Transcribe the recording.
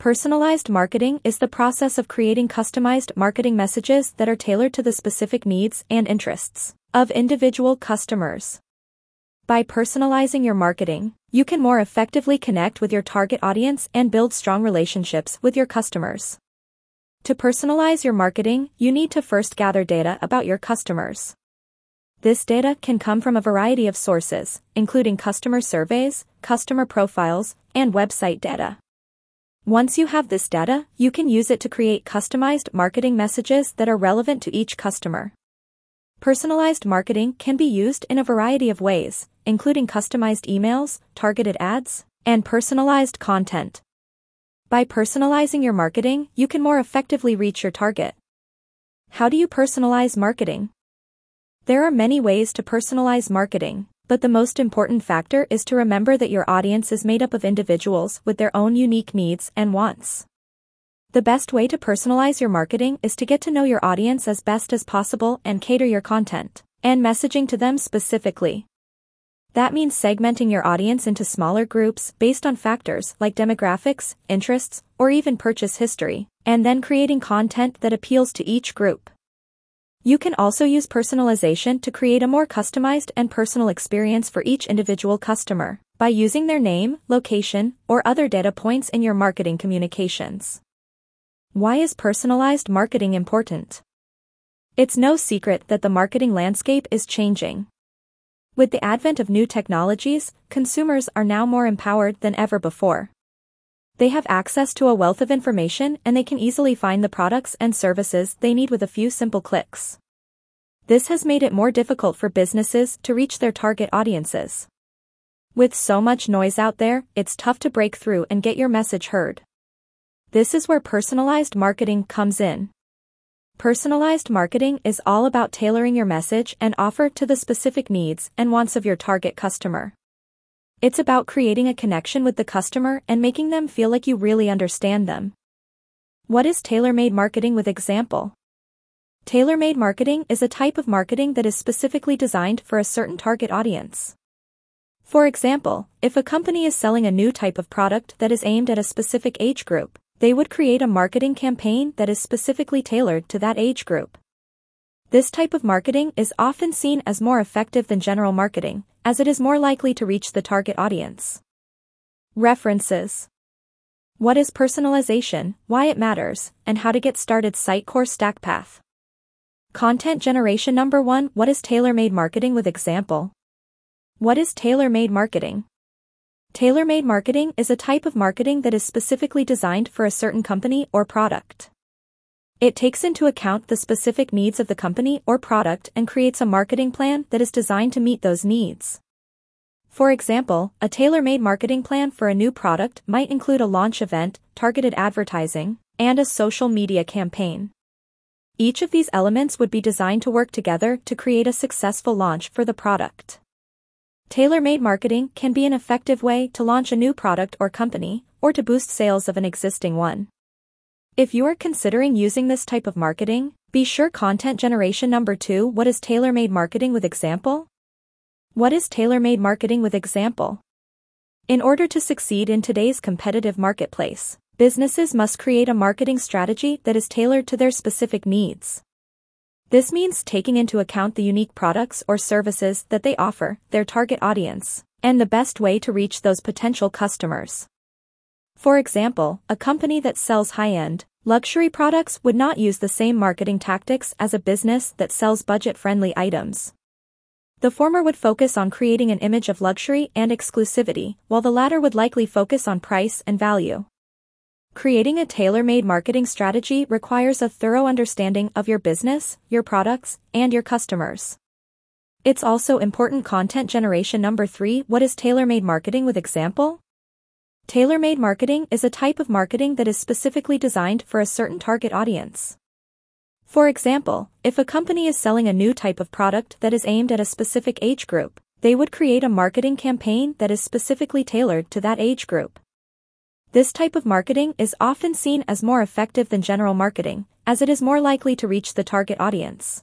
Personalized marketing is the process of creating customized marketing messages that are tailored to the specific needs and interests of individual customers. By personalizing your marketing, you can more effectively connect with your target audience and build strong relationships with your customers. To personalize your marketing, you need to first gather data about your customers. This data can come from a variety of sources, including customer surveys, customer profiles, and website data. Once you have this data, you can use it to create customized marketing messages that are relevant to each customer. Personalized marketing can be used in a variety of ways, including customized emails, targeted ads, and personalized content. By personalizing your marketing, you can more effectively reach your target. How do you personalize marketing? There are many ways to personalize marketing, but the most important factor is to remember that your audience is made up of individuals with their own unique needs and wants. The best way to personalize your marketing is to get to know your audience as best as possible and cater your content and messaging to them specifically. That means segmenting your audience into smaller groups based on factors like demographics, interests, or even purchase history, and then creating content that appeals to each group. You can also use personalization to create a more customized and personal experience for each individual customer by using their name, location, or other data points in your marketing communications. Why is personalized marketing important? It's no secret that the marketing landscape is changing. With the advent of new technologies, consumers are now more empowered than ever before. They have access to a wealth of information and they can easily find the products and services they need with a few simple clicks. This has made it more difficult for businesses to reach their target audiences. With so much noise out there, it's tough to break through and get your message heard. This is where personalized marketing comes in. Personalized marketing is all about tailoring your message and offer to the specific needs and wants of your target customer. It's about creating a connection with the customer and making them feel like you really understand them. What is tailor-made marketing with example? Tailor-made marketing is a type of marketing that is specifically designed for a certain target audience. For example, if a company is selling a new type of product that is aimed at a specific age group, they would create a marketing campaign that is specifically tailored to that age group. This type of marketing is often seen as more effective than general marketing, as it is more likely to reach the target audience. References What is personalization, why it matters, and how to get started Sitecore StackPath. Content generation number 1 What is tailor-made marketing with example? What is tailor-made marketing? Tailor-made marketing is a type of marketing that is specifically designed for a certain company or product. It takes into account the specific needs of the company or product and creates a marketing plan that is designed to meet those needs. For example, a tailor-made marketing plan for a new product might include a launch event, targeted advertising, and a social media campaign. Each of these elements would be designed to work together to create a successful launch for the product. Tailor-made marketing can be an effective way to launch a new product or company, or to boost sales of an existing one. If you are considering using this type of marketing, be sure content generation number 2 What is tailor-made marketing with example? What is tailor-made marketing with example? In order to succeed in today's competitive marketplace, businesses must create a marketing strategy that is tailored to their specific needs. This means taking into account the unique products or services that they offer, their target audience, and the best way to reach those potential customers. For example, a company that sells high-end, Luxury products would not use the same marketing tactics as a business that sells budget-friendly items. The former would focus on creating an image of luxury and exclusivity, while the latter would likely focus on price and value. Creating a tailor-made marketing strategy requires a thorough understanding of your business, your products, and your customers. It's also important content generation number 3 What is tailor-made marketing with example? Tailor-made marketing is a type of marketing that is specifically designed for a certain target audience. For example, if a company is selling a new type of product that is aimed at a specific age group, they would create a marketing campaign that is specifically tailored to that age group. This type of marketing is often seen as more effective than general marketing, as it is more likely to reach the target audience.